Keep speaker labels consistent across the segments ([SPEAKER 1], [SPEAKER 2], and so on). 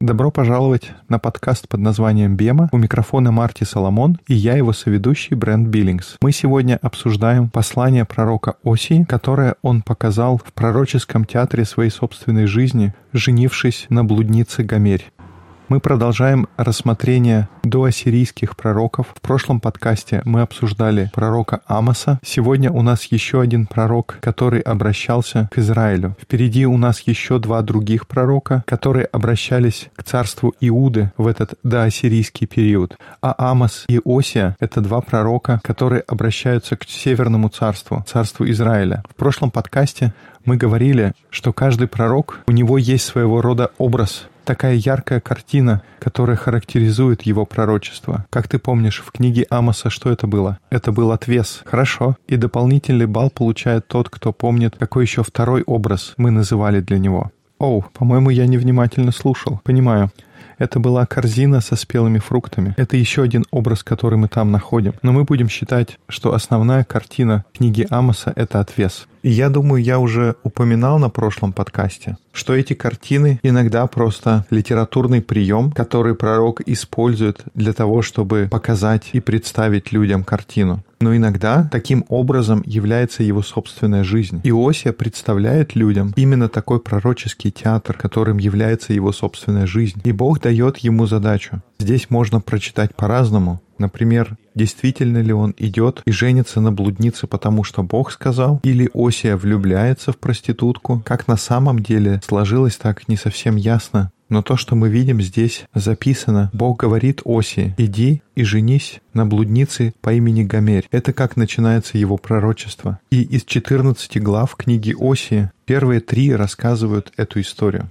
[SPEAKER 1] Добро пожаловать на подкаст под названием «Бема». У микрофона Марти Соломон и я его соведущий Брент Биллингс. Мы сегодня обсуждаем послание пророка Осии, которое он показал в пророческом театре своей собственной жизни, женившись на блуднице Гомерь. Мы продолжаем рассмотрение доассирийских пророков. В прошлом подкасте мы обсуждали пророка Амоса. Сегодня у нас еще один пророк, который обращался к Израилю. Впереди у нас еще два других пророка, которые обращались к царству Иуды в этот доассирийский период. А Амос и Осия — это два пророка, которые обращаются к Северному царству, царству Израиля. В прошлом подкасте мы говорили, что каждый пророк, у него есть своего рода образ, такая яркая картина, которая характеризует его пророчество. Как ты помнишь, в книге Амоса что это было? Это был отвес. Хорошо. И дополнительный балл получает тот, кто помнит, какой еще второй образ мы называли для него. Оу, по-моему, я невнимательно слушал. Понимаю. Это была корзина со спелыми фруктами. Это еще один образ, который мы там находим. Но мы будем считать, что основная картина книги Амоса — это отвес. И я думаю, я уже упоминал на прошлом подкасте, что эти картины иногда просто литературный прием, который пророк использует для того, чтобы показать и представить людям картину. Но иногда таким образом является его собственная жизнь. Иосия представляет людям именно такой пророческий театр, которым является его собственная жизнь. И Бог дает ему задачу. Здесь можно прочитать по-разному. Например, действительно ли он идет и женится на блуднице, потому что Бог сказал, или Осия влюбляется в проститутку, как на самом деле сложилось так не совсем ясно. Но то, что мы видим здесь записано, Бог говорит Оси, иди и женись на блуднице по имени Гомерь. Это как начинается его пророчество. И из 14 глав книги Оси первые три рассказывают эту историю.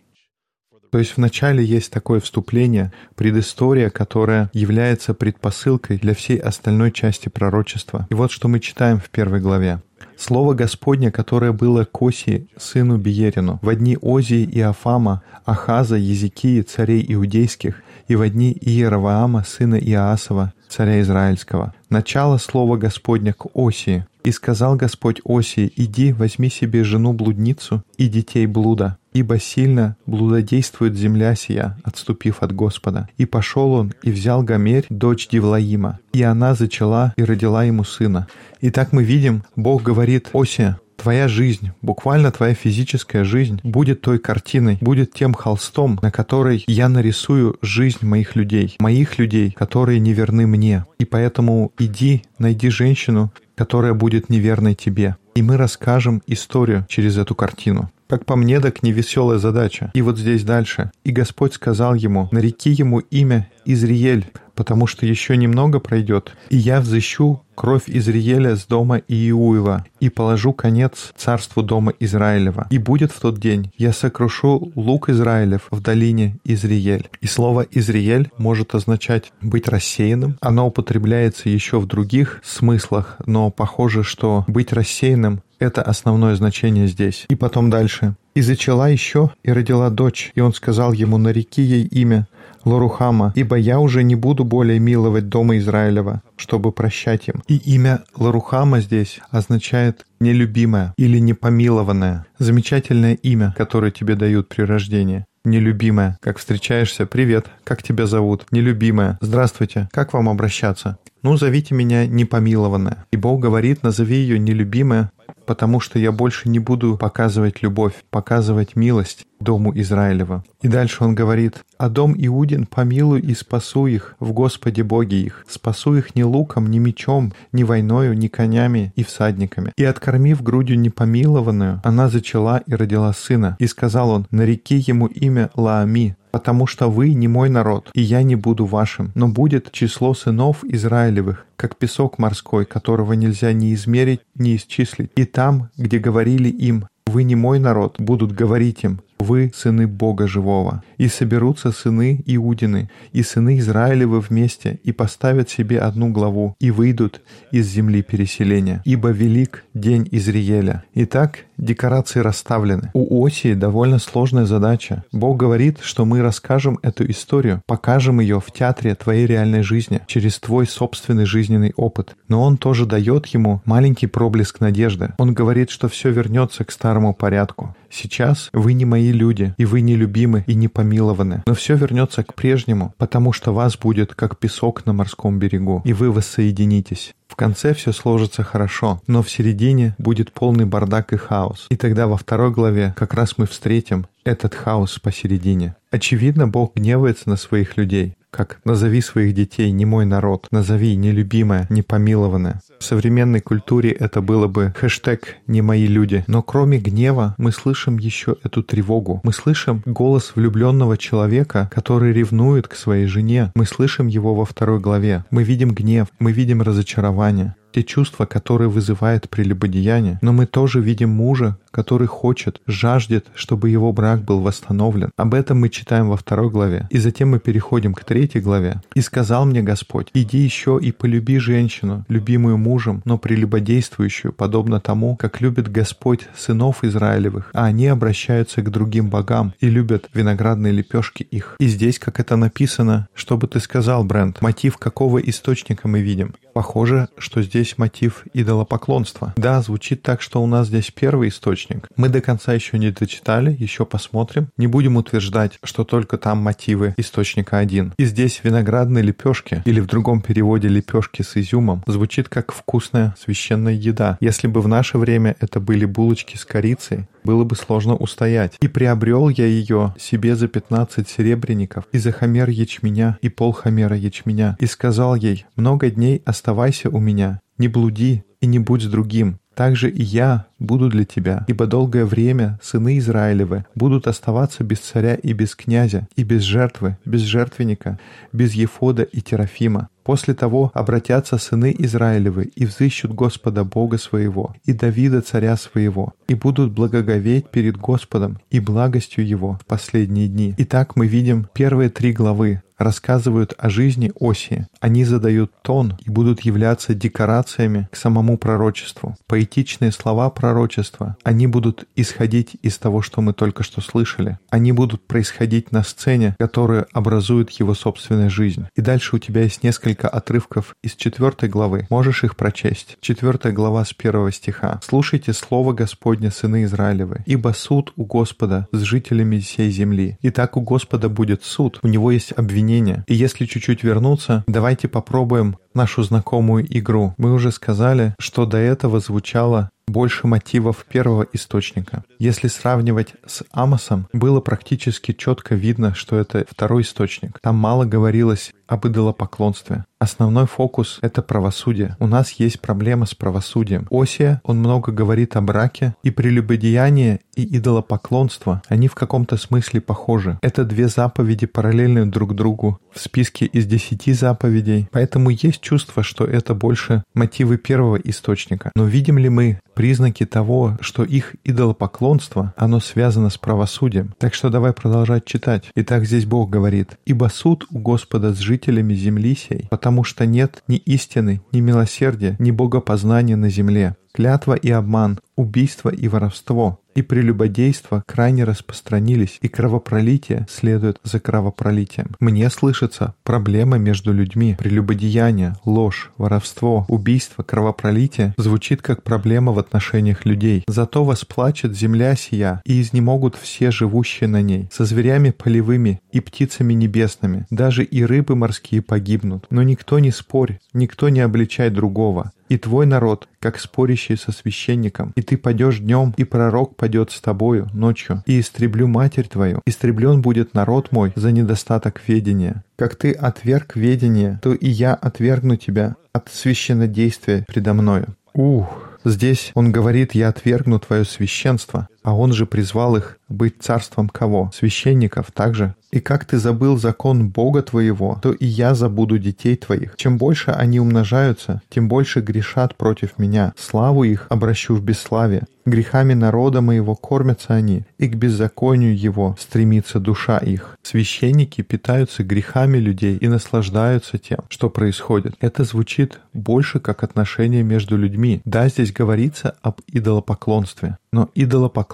[SPEAKER 1] То есть вначале есть такое вступление, предыстория, которая является предпосылкой для всей остальной части пророчества. И вот что мы читаем в первой главе. Слово Господне, которое было к Оси, сыну Биерину, в одни Озии и Афама, Ахаза, Езекии, царей иудейских, и в одни Иераваама, сына Иасова, царя Израильского. Начало слова Господня к Осии. «И сказал Господь Осии, иди, возьми себе жену-блудницу и детей блуда, ибо сильно блудодействует земля сия, отступив от Господа. И пошел он и взял Гомерь, дочь Дивлаима, и она зачала и родила ему сына. И так мы видим, Бог говорит Осия, твоя жизнь, буквально твоя физическая жизнь, будет той картиной, будет тем холстом, на которой я нарисую жизнь моих людей, моих людей, которые не верны мне. И поэтому иди, найди женщину, которая будет неверной тебе. И мы расскажем историю через эту картину. Как по мне, так невеселая задача. И вот здесь дальше. «И Господь сказал ему, нареки ему имя Изриель, потому что еще немного пройдет, и я взыщу кровь Изриеля с дома Иуева, и положу конец царству дома Израилева. И будет в тот день, я сокрушу лук Израилев в долине Изриель». И слово «Изриель» может означать «быть рассеянным». Оно употребляется еще в других смыслах, но похоже, что «быть рассеянным» Это основное значение здесь. И потом дальше. «И зачала еще, и родила дочь, и он сказал ему, нареки ей имя, Ларухама, ибо я уже не буду более миловать дома Израилева, чтобы прощать им». И имя Ларухама здесь означает «нелюбимая» или «непомилованная». Замечательное имя, которое тебе дают при рождении. Нелюбимая. Как встречаешься? Привет. Как тебя зовут? Нелюбимая. Здравствуйте. Как вам обращаться? Ну, зовите меня непомилованная. И Бог говорит, назови ее нелюбимая, потому что я больше не буду показывать любовь, показывать милость дому Израилева. И дальше он говорит, «А дом Иудин помилуй и спасу их в Господе Боге их, спасу их ни луком, ни мечом, ни войною, ни конями и всадниками. И откормив грудью непомилованную, она зачала и родила сына. И сказал он, нареки ему имя Лаами, потому что вы не мой народ, и я не буду вашим, но будет число сынов Израилевых, как песок морской, которого нельзя ни измерить, ни исчислить. И там, где говорили им, вы не мой народ, будут говорить им, вы сыны Бога живого. И соберутся сыны Иудины и сыны Израилевы вместе, и поставят себе одну главу, и выйдут из земли переселения. Ибо велик день Изриеля. Итак, Декорации расставлены. У Оси довольно сложная задача. Бог говорит, что мы расскажем эту историю, покажем ее в театре твоей реальной жизни, через твой собственный жизненный опыт. Но он тоже дает ему маленький проблеск надежды. Он говорит, что все вернется к старому порядку. Сейчас вы не мои люди, и вы не любимы и не помилованы. Но все вернется к прежнему, потому что вас будет как песок на морском берегу, и вы воссоединитесь. В конце все сложится хорошо, но в середине будет полный бардак и хаос. И тогда во второй главе как раз мы встретим этот хаос посередине. Очевидно, Бог гневается на своих людей, как «назови своих детей не мой народ», «назови нелюбимое, непомилованное». В современной культуре это было бы хэштег «не мои люди». Но кроме гнева мы слышим еще эту тревогу. Мы слышим голос влюбленного человека, который ревнует к своей жене. Мы слышим его во второй главе. Мы видим гнев, мы видим разочарование те чувства, которые вызывает прелюбодеяние, но мы тоже видим мужа, который хочет, жаждет, чтобы его брак был восстановлен. Об этом мы читаем во второй главе. И затем мы переходим к третьей главе. «И сказал мне Господь, иди еще и полюби женщину, любимую мужем, но прелюбодействующую, подобно тому, как любит Господь сынов Израилевых, а они обращаются к другим богам и любят виноградные лепешки их». И здесь, как это написано, что бы ты сказал, Брент, мотив какого источника мы видим? Похоже, что здесь мотив идолопоклонства. Да, звучит так, что у нас здесь первый источник. Мы до конца еще не дочитали, еще посмотрим. Не будем утверждать, что только там мотивы источника один. И здесь виноградные лепешки, или в другом переводе лепешки с изюмом, звучит как вкусная священная еда. Если бы в наше время это были булочки с корицей, было бы сложно устоять. И приобрел я ее себе за пятнадцать серебряников, и за хамер ячменя, и полхамера ячменя. И сказал ей, много дней оставайся у меня, не блуди и не будь с другим, также и я буду для тебя, ибо долгое время сыны Израилевы будут оставаться без царя и без князя, и без жертвы, без жертвенника, без Ефода и Терафима. После того обратятся сыны Израилевы и взыщут Господа Бога своего и Давида царя своего, и будут благоговеть перед Господом и благостью Его в последние дни. Итак, мы видим первые три главы рассказывают о жизни Оси. Они задают тон и будут являться декорациями к самому пророчеству. Поэтичные слова пророчества, они будут исходить из того, что мы только что слышали. Они будут происходить на сцене, которая образует его собственная жизнь. И дальше у тебя есть несколько отрывков из четвертой главы. Можешь их прочесть. Четвертая глава с первого стиха. «Слушайте слово Господне, сыны Израилевы, ибо суд у Господа с жителями всей земли. Итак, у Господа будет суд, у него есть обвинение объединения. И если чуть-чуть вернуться, давайте попробуем нашу знакомую игру. Мы уже сказали, что до этого звучало больше мотивов первого источника. Если сравнивать с Амосом, было практически четко видно, что это второй источник. Там мало говорилось об идолопоклонстве. Основной фокус — это правосудие. У нас есть проблема с правосудием. Осия, он много говорит о браке, и прелюбодеяние и идолопоклонство, они в каком-то смысле похожи. Это две заповеди, параллельные друг другу в списке из десяти заповедей, поэтому есть чувство, что это больше мотивы первого источника. Но видим ли мы признаки того, что их идолопоклонство, оно связано с правосудием? Так что давай продолжать читать. Итак, здесь Бог говорит, «Ибо суд у Господа с жителями земли сей, потому потому что нет ни истины, ни милосердия, ни богопознания на земле. Клятва и обман, убийство и воровство, и прелюбодейство крайне распространились, и кровопролитие следует за кровопролитием. Мне слышится проблема между людьми. Прелюбодеяние, ложь, воровство, убийство, кровопролитие звучит как проблема в отношениях людей. Зато восплачет земля сия, и изнемогут все живущие на ней, со зверями полевыми и птицами небесными. Даже и рыбы морские погибнут. Но никто не спорь, никто не обличай другого и твой народ, как спорящий со священником, и ты падешь днем, и пророк падет с тобою ночью, и истреблю матерь твою. Истреблен будет народ мой за недостаток ведения. Как ты отверг ведение, то и я отвергну тебя от священнодействия предо мною. Ух! Здесь он говорит, я отвергну твое священство, а он же призвал их быть царством кого? Священников также. И как ты забыл закон Бога твоего, то и я забуду детей твоих. Чем больше они умножаются, тем больше грешат против меня. Славу их обращу в бесславие. Грехами народа моего кормятся они, и к беззаконию его стремится душа их. Священники питаются грехами людей и наслаждаются тем, что происходит. Это звучит больше как отношение между людьми. Да, здесь говорится об идолопоклонстве. Но идолопоклонство,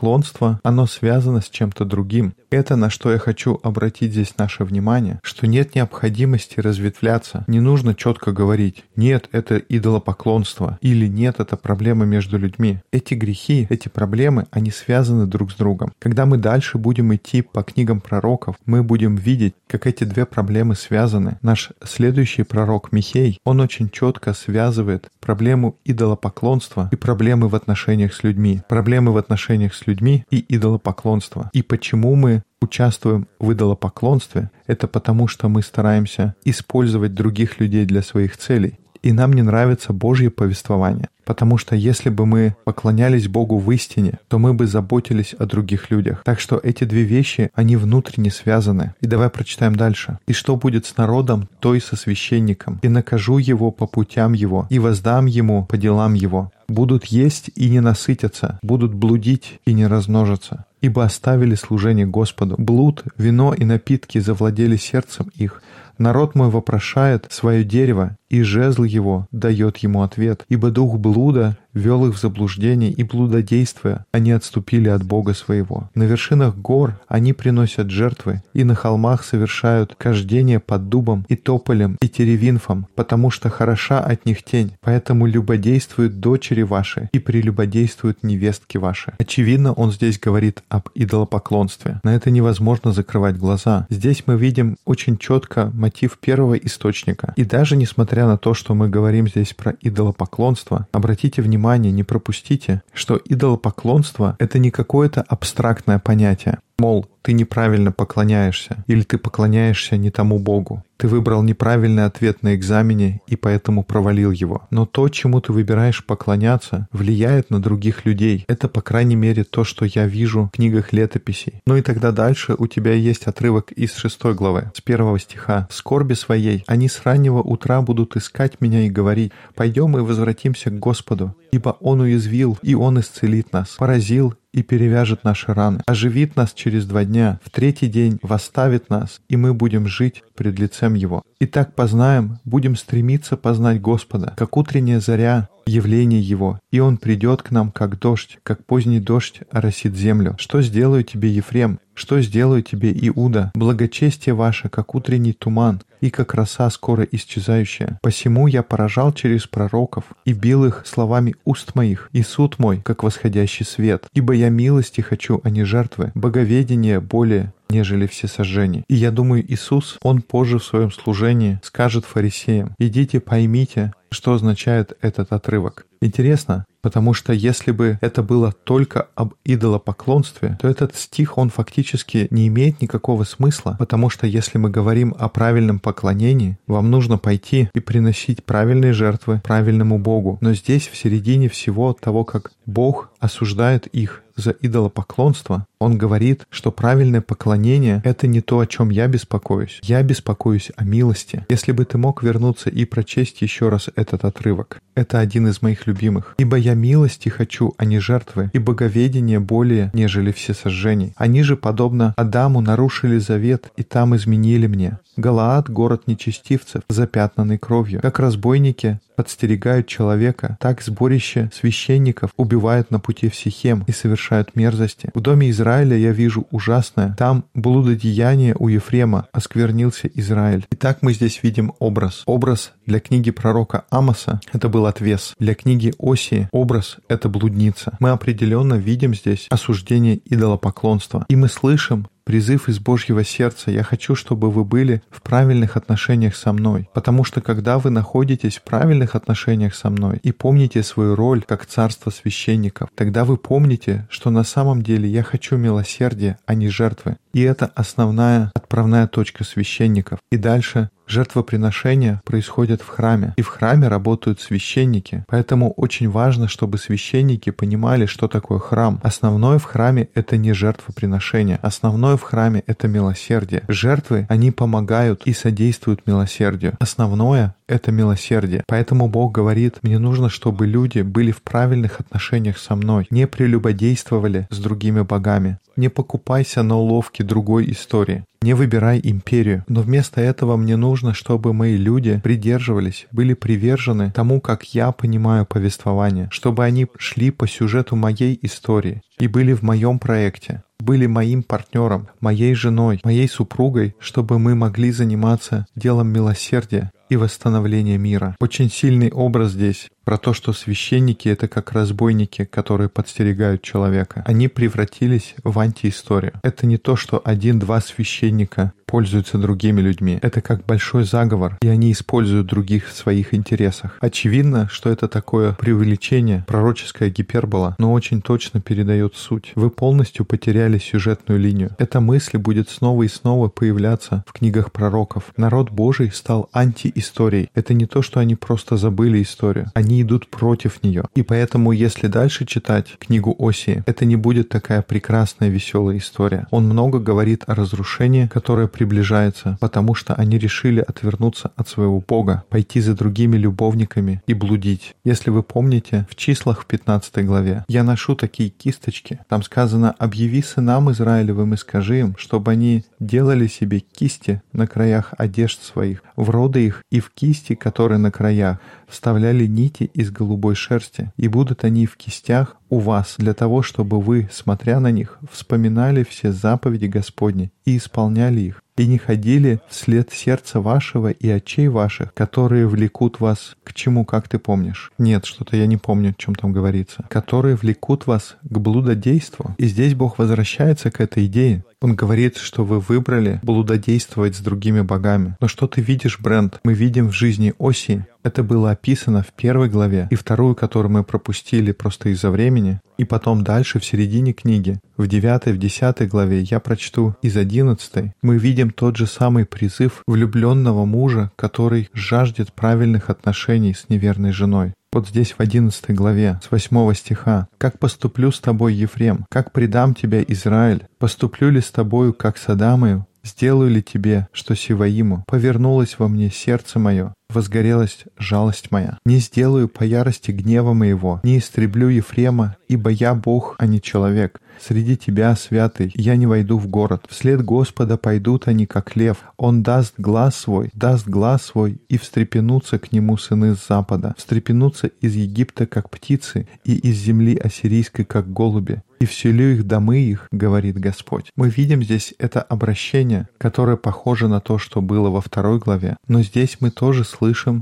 [SPEAKER 1] оно связано с чем-то другим. Это на что я хочу обратить здесь наше внимание, что нет необходимости разветвляться. Не нужно четко говорить, нет, это идолопоклонство, или нет, это проблема между людьми. Эти грехи, эти проблемы, они связаны друг с другом. Когда мы дальше будем идти по книгам пророков, мы будем видеть, как эти две проблемы связаны. Наш следующий пророк Михей, он очень четко связывает проблему идолопоклонства и проблемы в отношениях с людьми. Проблемы в отношениях с людьми и идолопоклонство. И почему мы участвуем в идолопоклонстве, это потому, что мы стараемся использовать других людей для своих целей. И нам не нравится Божье повествование. Потому что если бы мы поклонялись Богу в истине, то мы бы заботились о других людях. Так что эти две вещи, они внутренне связаны. И давай прочитаем дальше. «И что будет с народом, то и со священником. И накажу его по путям его, и воздам ему по делам его. Будут есть и не насытятся, будут блудить и не размножатся ибо оставили служение Господу. Блуд, вино и напитки завладели сердцем их. Народ мой вопрошает свое дерево, и жезл его дает ему ответ, ибо дух блуда вел их в заблуждение, и блудодействуя, они отступили от Бога своего. На вершинах гор они приносят жертвы, и на холмах совершают кождение под дубом и тополем и теревинфом, потому что хороша от них тень. Поэтому любодействуют дочери ваши, и прелюбодействуют невестки ваши. Очевидно, он здесь говорит об идолопоклонстве. На это невозможно закрывать глаза. Здесь мы видим очень четко мотив первого источника. И даже несмотря на то, что мы говорим здесь про идолопоклонство, обратите внимание, не пропустите, что идолопоклонство — это не какое-то абстрактное понятие. Мол, ты неправильно поклоняешься, или ты поклоняешься не тому Богу. Ты выбрал неправильный ответ на экзамене и поэтому провалил его. Но то, чему ты выбираешь поклоняться, влияет на других людей. Это, по крайней мере, то, что я вижу в книгах летописей. Ну и тогда дальше у тебя есть отрывок из шестой главы, с первого стиха. «В скорби своей они с раннего утра будут искать меня и говорить, пойдем и возвратимся к Господу, ибо Он уязвил, и Он исцелит нас, поразил и перевяжет наши раны, оживит нас через два дня, в третий день восставит нас, и мы будем жить пред лицем Его. Итак, познаем, будем стремиться познать Господа, как утренняя заря, явление Его, и Он придет к нам, как дождь, как поздний дождь оросит землю. Что сделаю тебе, Ефрем? Что сделаю тебе, Иуда? Благочестие ваше, как утренний туман, и как роса скоро исчезающая. Посему я поражал через пророков и бил их словами уст моих, и суд мой, как восходящий свет. Ибо я милости хочу, а не жертвы, боговедение более, нежели все сожжения. И я думаю, Иисус, Он позже в своем служении скажет фарисеям, «Идите, поймите, что означает этот отрывок. Интересно, потому что если бы это было только об идолопоклонстве, то этот стих, он фактически не имеет никакого смысла, потому что если мы говорим о правильном поклонении, вам нужно пойти и приносить правильные жертвы правильному Богу. Но здесь, в середине всего того, как Бог осуждает их за идолопоклонство, он говорит, что правильное поклонение — это не то, о чем я беспокоюсь. Я беспокоюсь о милости. Если бы ты мог вернуться и прочесть еще раз этот отрывок. Это один из моих любимых. «Ибо я милости хочу, а не жертвы, и боговедение более, нежели все сожжений. Они же, подобно Адаму, нарушили завет, и там изменили мне. Галаад — город нечестивцев, запятнанный кровью. Как разбойники подстерегают человека, так сборище священников убивают на пути в Сихем и совершают мерзости. В доме Израиля я вижу ужасное. Там блудодеяние у Ефрема, осквернился Израиль. Итак, мы здесь видим образ. Образ для книги пророка Амоса — это был отвес. Для книги Осии образ — это блудница. Мы определенно видим здесь осуждение идолопоклонства. И мы слышим призыв из Божьего сердца. Я хочу, чтобы вы были в правильных отношениях со мной. Потому что когда вы находитесь в правильных отношениях со мной и помните свою роль как царство священников, тогда вы помните, что на самом деле я хочу милосердия, а не жертвы. И это основная отправная точка священников. И дальше Жертвоприношения происходят в храме, и в храме работают священники. Поэтому очень важно, чтобы священники понимали, что такое храм. Основное в храме — это не жертвоприношение. Основное в храме — это милосердие. Жертвы, они помогают и содействуют милосердию. Основное — это милосердие. Поэтому Бог говорит, мне нужно, чтобы люди были в правильных отношениях со мной, не прелюбодействовали с другими богами, не покупайся на уловки другой истории. Не выбирай империю, но вместо этого мне нужно, чтобы мои люди придерживались, были привержены тому, как я понимаю повествование, чтобы они шли по сюжету моей истории и были в моем проекте, были моим партнером, моей женой, моей супругой, чтобы мы могли заниматься делом милосердия и восстановления мира. Очень сильный образ здесь про то, что священники — это как разбойники, которые подстерегают человека. Они превратились в антиисторию. Это не то, что один-два священника пользуются другими людьми. Это как большой заговор, и они используют других в своих интересах. Очевидно, что это такое преувеличение, пророческая гипербола, но очень точно передает суть. Вы полностью потеряли сюжетную линию. Эта мысль будет снова и снова появляться в книгах пророков. Народ Божий стал антиисторией. Это не то, что они просто забыли историю. Они идут против нее. И поэтому, если дальше читать книгу Осии, это не будет такая прекрасная, веселая история. Он много говорит о разрушении, которое приближается, потому что они решили отвернуться от своего Бога, пойти за другими любовниками и блудить. Если вы помните, в числах в 15 главе я ношу такие кисточки. Там сказано «Объяви сынам Израилевым и скажи им, чтобы они делали себе кисти на краях одежд своих, в роды их и в кисти, которые на краях, вставляли нити из голубой шерсти, и будут они в кистях у вас для того, чтобы вы, смотря на них, вспоминали все заповеди Господни и исполняли их, и не ходили вслед сердца вашего и очей ваших, которые влекут вас к чему, как ты помнишь? Нет, что-то я не помню, о чем там говорится. Которые влекут вас к блудодейству. И здесь Бог возвращается к этой идее. Он говорит, что вы выбрали блудодействовать с другими богами. Но что ты видишь, Брент? Мы видим в жизни Оси. Это было описано в первой главе и вторую, которую мы пропустили просто из-за времени. И потом дальше, в середине книги, в девятой, в десятой главе, я прочту из одиннадцатой, мы видим тот же самый призыв влюбленного мужа, который жаждет правильных отношений с неверной женой. Вот здесь в одиннадцатой главе, с восьмого стиха. «Как поступлю с тобой, Ефрем? Как предам тебя, Израиль? Поступлю ли с тобою, как с Адамою? Сделаю ли тебе, что Сиваиму? Повернулось во мне сердце мое, возгорелась жалость моя. Не сделаю по ярости гнева моего, не истреблю Ефрема, ибо я Бог, а не человек. Среди тебя, святый, я не войду в город. Вслед Господа пойдут они, как лев. Он даст глаз свой, даст глаз свой, и встрепенутся к нему сыны с запада. Встрепенутся из Египта, как птицы, и из земли ассирийской, как голуби и вселю их домы их, говорит Господь. Мы видим здесь это обращение, которое похоже на то, что было во второй главе, но здесь мы тоже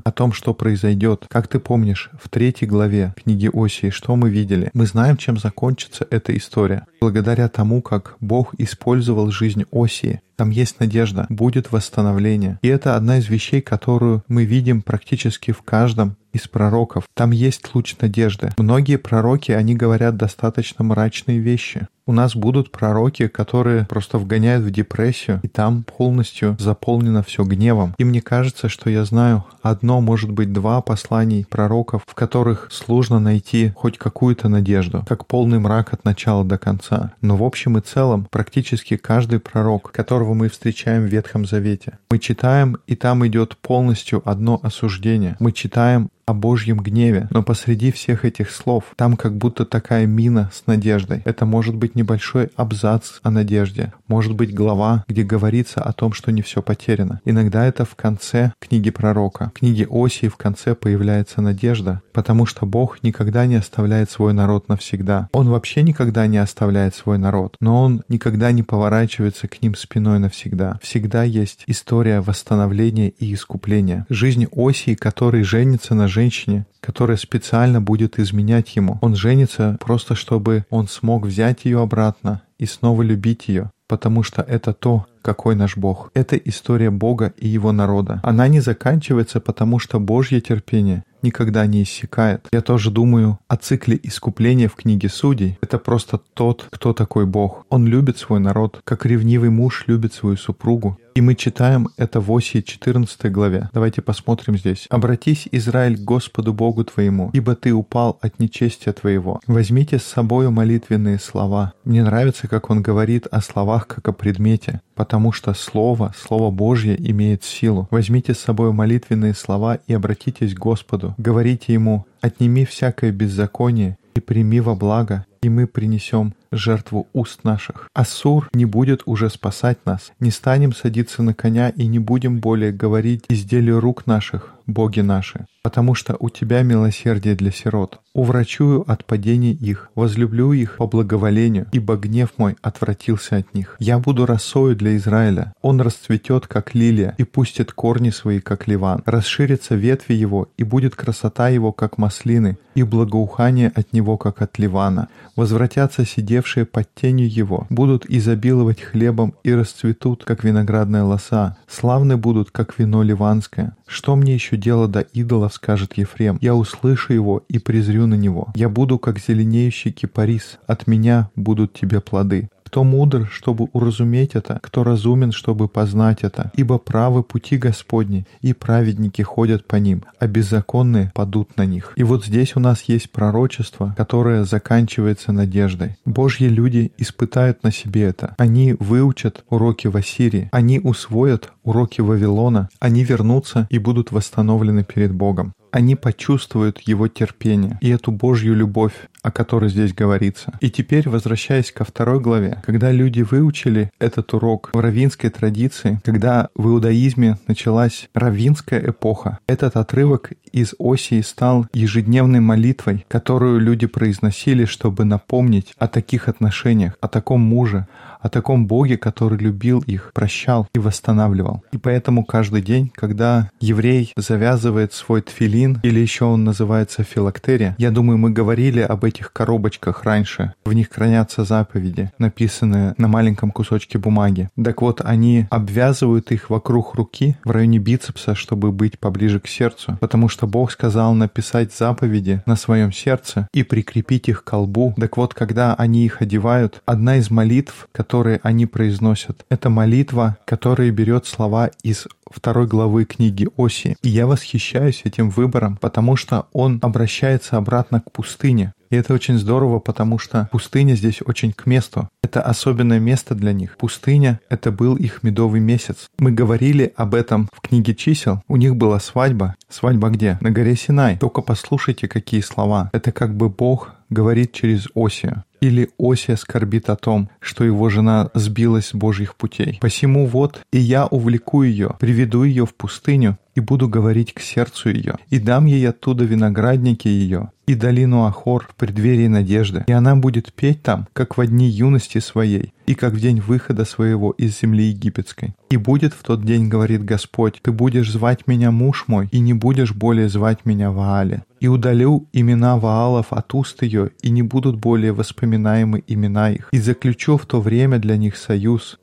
[SPEAKER 1] о том, что произойдет. Как ты помнишь, в третьей главе книги Осии, что мы видели? Мы знаем, чем закончится эта история. Благодаря тому, как Бог использовал жизнь Осии, там есть надежда, будет восстановление. И это одна из вещей, которую мы видим практически в каждом из пророков. Там есть луч надежды. Многие пророки, они говорят достаточно мрачные вещи. У нас будут пророки, которые просто вгоняют в депрессию, и там полностью заполнено все гневом. И мне кажется, что я знаю одно, может быть, два посланий пророков, в которых сложно найти хоть какую-то надежду, как полный мрак от начала до конца. Но в общем и целом, практически каждый пророк, которого мы встречаем в Ветхом Завете, мы читаем, и там идет полностью одно осуждение. Мы читаем о Божьем гневе, но посреди всех этих слов там как будто такая мина с надеждой. Это может быть небольшой абзац о надежде, может быть глава, где говорится о том, что не все потеряно. Иногда это в конце книги пророка. В книге Осии в конце появляется надежда, потому что Бог никогда не оставляет свой народ навсегда. Он вообще никогда не оставляет свой народ, но Он никогда не поворачивается к ним спиной навсегда. Всегда есть история восстановления и искупления. Жизнь Осии, который женится на женщине, которая специально будет изменять ему. Он женится просто, чтобы он смог взять ее обратно и снова любить ее, потому что это то, какой наш Бог. Это история Бога и Его народа. Она не заканчивается, потому что Божье терпение никогда не иссякает. Я тоже думаю о цикле искупления в книге Судей. Это просто тот, кто такой Бог. Он любит свой народ, как ревнивый муж любит свою супругу. И мы читаем это в Осии 14 главе. Давайте посмотрим здесь. «Обратись, Израиль, к Господу Богу твоему, ибо ты упал от нечестия твоего. Возьмите с собою молитвенные слова». Мне нравится, как он говорит о словах как о предмете, потому что Слово, Слово Божье имеет силу. Возьмите с собой молитвенные слова и обратитесь к Господу. Говорите Ему, «Отними всякое беззаконие и прими во благо, и мы принесем жертву уст наших. Ассур не будет уже спасать нас. Не станем садиться на коня и не будем более говорить изделия рук наших, боги наши, потому что у Тебя милосердие для сирот. Уврачую от падения их, возлюблю их по благоволению, ибо гнев мой отвратился от них. Я буду росою для Израиля. Он расцветет, как лилия, и пустит корни свои, как ливан. Расширится ветви его, и будет красота его, как маслины, и благоухание от него, как от ливана. Возвратятся сидевшие под тенью его, будут изобиловать хлебом и расцветут, как виноградная лоса. Славны будут, как вино ливанское. Что мне еще дело до идолов, скажет Ефрем. Я услышу его и презрю на него. Я буду, как зеленеющий кипарис. От меня будут тебе плоды. Кто мудр, чтобы уразуметь это, кто разумен, чтобы познать это. Ибо правы пути Господни, и праведники ходят по ним, а беззаконные падут на них. И вот здесь у нас есть пророчество, которое заканчивается надеждой. Божьи люди испытают на себе это. Они выучат уроки в Ассирии, они усвоят уроки Вавилона, они вернутся и будут восстановлены перед Богом они почувствуют его терпение и эту Божью любовь, о которой здесь говорится. И теперь, возвращаясь ко второй главе, когда люди выучили этот урок в равинской традиции, когда в иудаизме началась равинская эпоха, этот отрывок из Осии стал ежедневной молитвой, которую люди произносили, чтобы напомнить о таких отношениях, о таком муже, о таком Боге, который любил их, прощал и восстанавливал. И поэтому каждый день, когда еврей завязывает свой тфилин, или еще он называется филактерия, я думаю, мы говорили об этих коробочках раньше. В них хранятся заповеди, написанные на маленьком кусочке бумаги. Так вот, они обвязывают их вокруг руки в районе бицепса, чтобы быть поближе к сердцу, потому что Бог сказал написать заповеди на своем сердце и прикрепить их к колбу. Так вот, когда они их одевают, одна из молитв, которые они произносят. Это молитва, которая берет слова из второй главы книги Оси. И я восхищаюсь этим выбором, потому что он обращается обратно к пустыне. И это очень здорово, потому что пустыня здесь очень к месту. Это особенное место для них. Пустыня — это был их медовый месяц. Мы говорили об этом в книге чисел. У них была свадьба. Свадьба где? На горе Синай. Только послушайте, какие слова. Это как бы Бог говорит через Осию. Или Осия скорбит о том, что его жена сбилась с Божьих путей. Посему вот, и я увлеку ее, приведу ее в пустыню, и буду говорить к сердцу ее, и дам ей оттуда виноградники ее, и долину Ахор в преддверии надежды, и она будет петь там, как в дни юности своей, и как в день выхода своего из земли египетской. И будет в тот день, говорит Господь, ты будешь звать меня муж мой, и не будешь более звать меня Ваале. И удалю имена Ваалов от уст ее, и не будут более воспоминаемы имена их. И заключу в то время для них союз,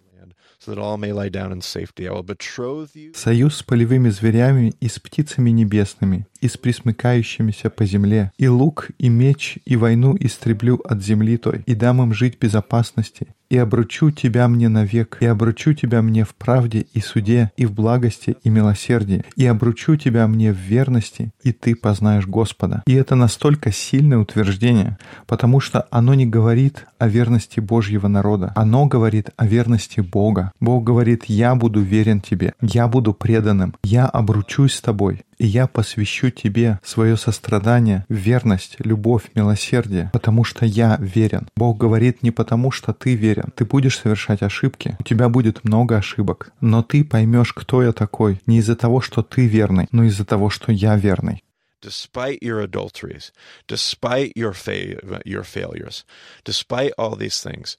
[SPEAKER 1] Союз с полевыми зверями и с птицами небесными, и с присмыкающимися по земле. И лук, и меч, и войну истреблю от земли той, и дам им жить безопасности, и обручу тебя мне навек, и обручу тебя мне в правде и суде, и в благости и милосердии, и обручу тебя мне в верности, и ты познаешь Господа. И это настолько сильное утверждение, потому что оно не говорит о верности Божьего народа, оно говорит о верности Бога. Бог говорит, я буду верен тебе, я буду преданным, я обручусь с тобой, и я посвящу тебе свое сострадание, верность, любовь, милосердие, потому что я верен. Бог говорит не потому, что ты верен. Ты будешь совершать ошибки, у тебя будет много ошибок, но ты поймешь, кто я такой, не из-за того, что ты верный, но из-за того, что я верный.
[SPEAKER 2] Despite your adulteries, despite your, fa- your failures, despite all these things,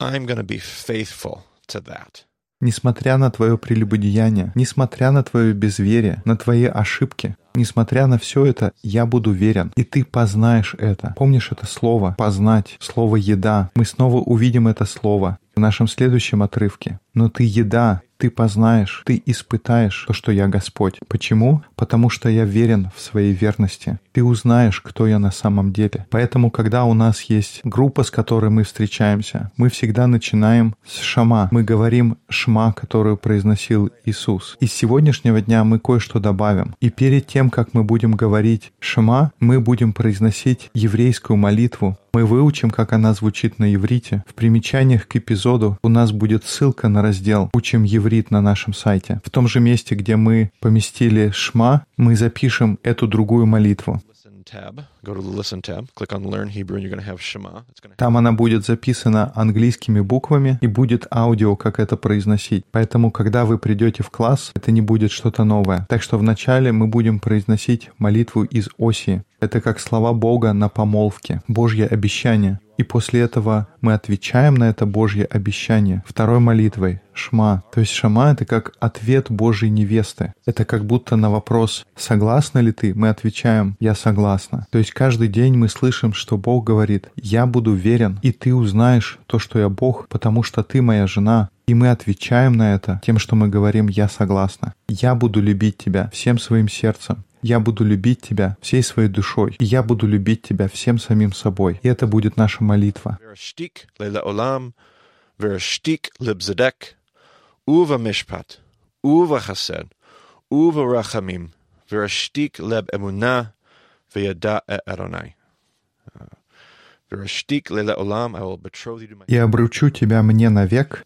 [SPEAKER 2] I'm going to be faithful to that.
[SPEAKER 1] Несмотря на твое прелюбодеяние, несмотря на твое безверие, на твои ошибки, несмотря на все это, я буду верен, и ты познаешь это. Помнишь это слово «познать», слово «еда». Мы снова увидим это слово в нашем следующем отрывке. Но ты еда, ты познаешь, ты испытаешь то, что я Господь. Почему? Потому что я верен в своей верности. Ты узнаешь, кто я на самом деле. Поэтому, когда у нас есть группа, с которой мы встречаемся, мы всегда начинаем с шама. Мы говорим шма, которую произносил Иисус. Из сегодняшнего дня мы кое-что добавим. И перед тем, как мы будем говорить шма, мы будем произносить еврейскую молитву, мы выучим, как она звучит на иврите. В примечаниях к эпизоду у нас будет ссылка на раздел «Учим еврит» на нашем сайте. В том же месте, где мы поместили «Шма», мы запишем эту другую молитву. Там она будет записана английскими буквами и будет аудио, как это произносить. Поэтому, когда вы придете в класс, это не будет что-то новое. Так что вначале мы будем произносить молитву из оси. Это как слова Бога на помолвке, Божье обещание. И после этого мы отвечаем на это Божье обещание второй молитвой, шма. То есть шама — это как ответ Божьей невесты. Это как будто на вопрос «согласна ли ты?» мы отвечаем «я согласна». То есть каждый день мы слышим, что Бог говорит «я буду верен, и ты узнаешь то, что я Бог, потому что ты моя жена». И мы отвечаем на это тем, что мы говорим «я согласна». «Я буду любить тебя всем своим сердцем, я буду любить тебя всей своей душой, и я буду любить тебя всем самим собой. И это будет наша молитва.
[SPEAKER 2] Uva chesed, uva rachamim, v'rashtik
[SPEAKER 1] И обручу тебя мне навек,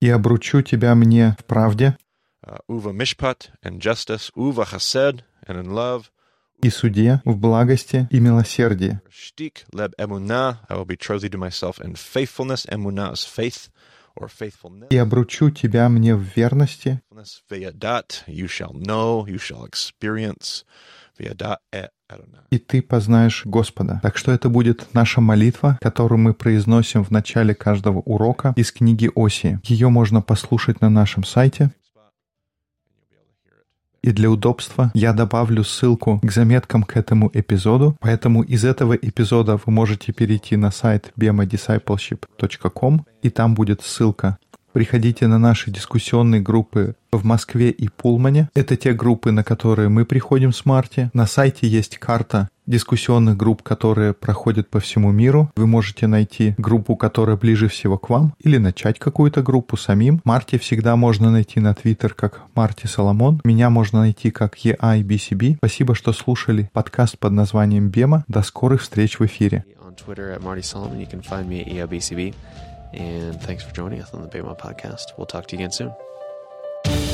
[SPEAKER 1] и обручу тебя мне в правде, и суде, в благости и милосердии. И обручу тебя мне в верности.
[SPEAKER 2] Veyadat
[SPEAKER 1] и ты познаешь Господа. Так что это будет наша молитва, которую мы произносим в начале каждого урока из книги Оси. Ее можно послушать на нашем сайте и для удобства я добавлю ссылку к заметкам к этому эпизоду, поэтому из этого эпизода вы можете перейти на сайт bemadiscipleship.com, и там будет ссылка Приходите на наши дискуссионные группы в Москве и Пулмане. Это те группы, на которые мы приходим с Марти. На сайте есть карта дискуссионных групп, которые проходят по всему миру. Вы можете найти группу, которая ближе всего к вам, или начать какую-то группу самим. Марти всегда можно найти на Твиттер как Марти Соломон. Меня можно найти как EIBCB. Спасибо, что слушали подкаст под названием Бема. До скорых встреч в эфире.
[SPEAKER 3] And thanks for joining us on the Baymont Podcast. We'll talk to you again soon.